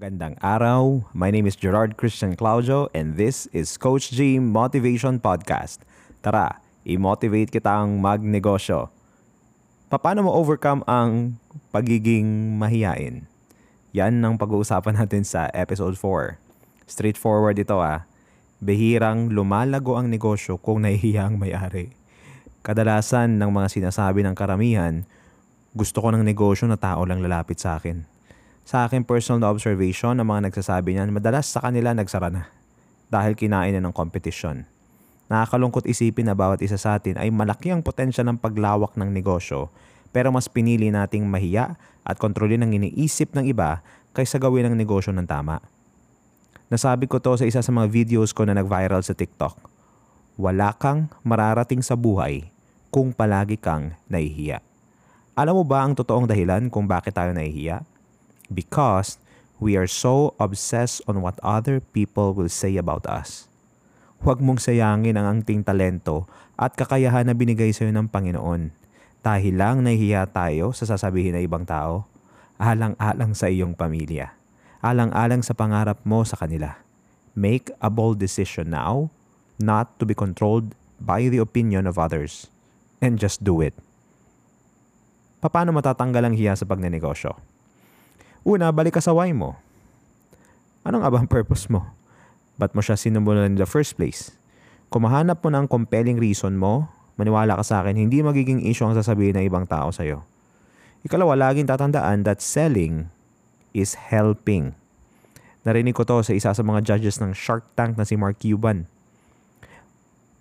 Magandang araw. My name is Gerard Christian Claudio and this is Coach G Motivation Podcast. Tara, i-motivate kitang magnegosyo. Paano mo overcome ang pagiging mahiyain? Yan ang pag-uusapan natin sa episode 4. Straightforward ito ah. Behirang lumalago ang negosyo kung nahihiya ang may-ari. Kadalasan ng mga sinasabi ng karamihan, gusto ko ng negosyo na tao lang lalapit sa akin sa aking personal na observation ng mga nagsasabi niyan, madalas sa kanila nagsara na dahil kinain na ng competition. Nakakalungkot isipin na bawat isa sa atin ay malaki ang potensya ng paglawak ng negosyo pero mas pinili nating mahiya at kontrolin ang iniisip ng iba kaysa gawin ang negosyo ng tama. Nasabi ko to sa isa sa mga videos ko na nag-viral sa TikTok. Wala kang mararating sa buhay kung palagi kang nahihiya. Alam mo ba ang totoong dahilan kung bakit tayo nahihiya? Because we are so obsessed on what other people will say about us. Huwag mong sayangin ang angting talento at kakayahan na binigay sa iyo ng Panginoon. Dahil lang nahihiya tayo sa sasabihin ng ibang tao, alang-alang sa iyong pamilya. Alang-alang sa pangarap mo sa kanila. Make a bold decision now, not to be controlled by the opinion of others. And just do it. Paano matatanggal ang hiya sa pagnenegosyo? Una, balik ka sa why mo. Anong abang purpose mo? Ba't mo siya sinumulan in the first place? Kung mahanap mo ng compelling reason mo, maniwala ka sa akin, hindi magiging issue ang sasabihin ng ibang tao sa'yo. Ikalawa, laging tatandaan that selling is helping. Narinig ko to sa isa sa mga judges ng Shark Tank na si Mark Cuban.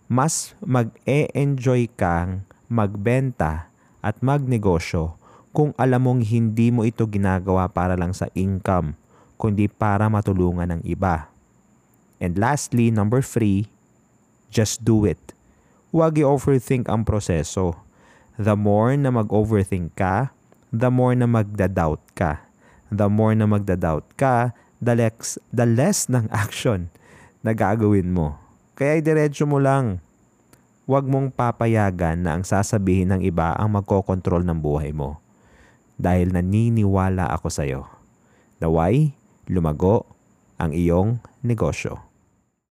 Mas mag-e-enjoy kang magbenta at magnegosyo kung alam mong hindi mo ito ginagawa para lang sa income, kundi para matulungan ng iba. And lastly, number three, just do it. Huwag i-overthink ang proseso. The more na mag-overthink ka, the more na magda-doubt ka. The more na magda-doubt ka, the less, the less ng action na gagawin mo. Kaya diretso mo lang. Huwag mong papayagan na ang sasabihin ng iba ang magkokontrol ng buhay mo dahil naniniwala ako sa iyo. Naway, lumago ang iyong negosyo.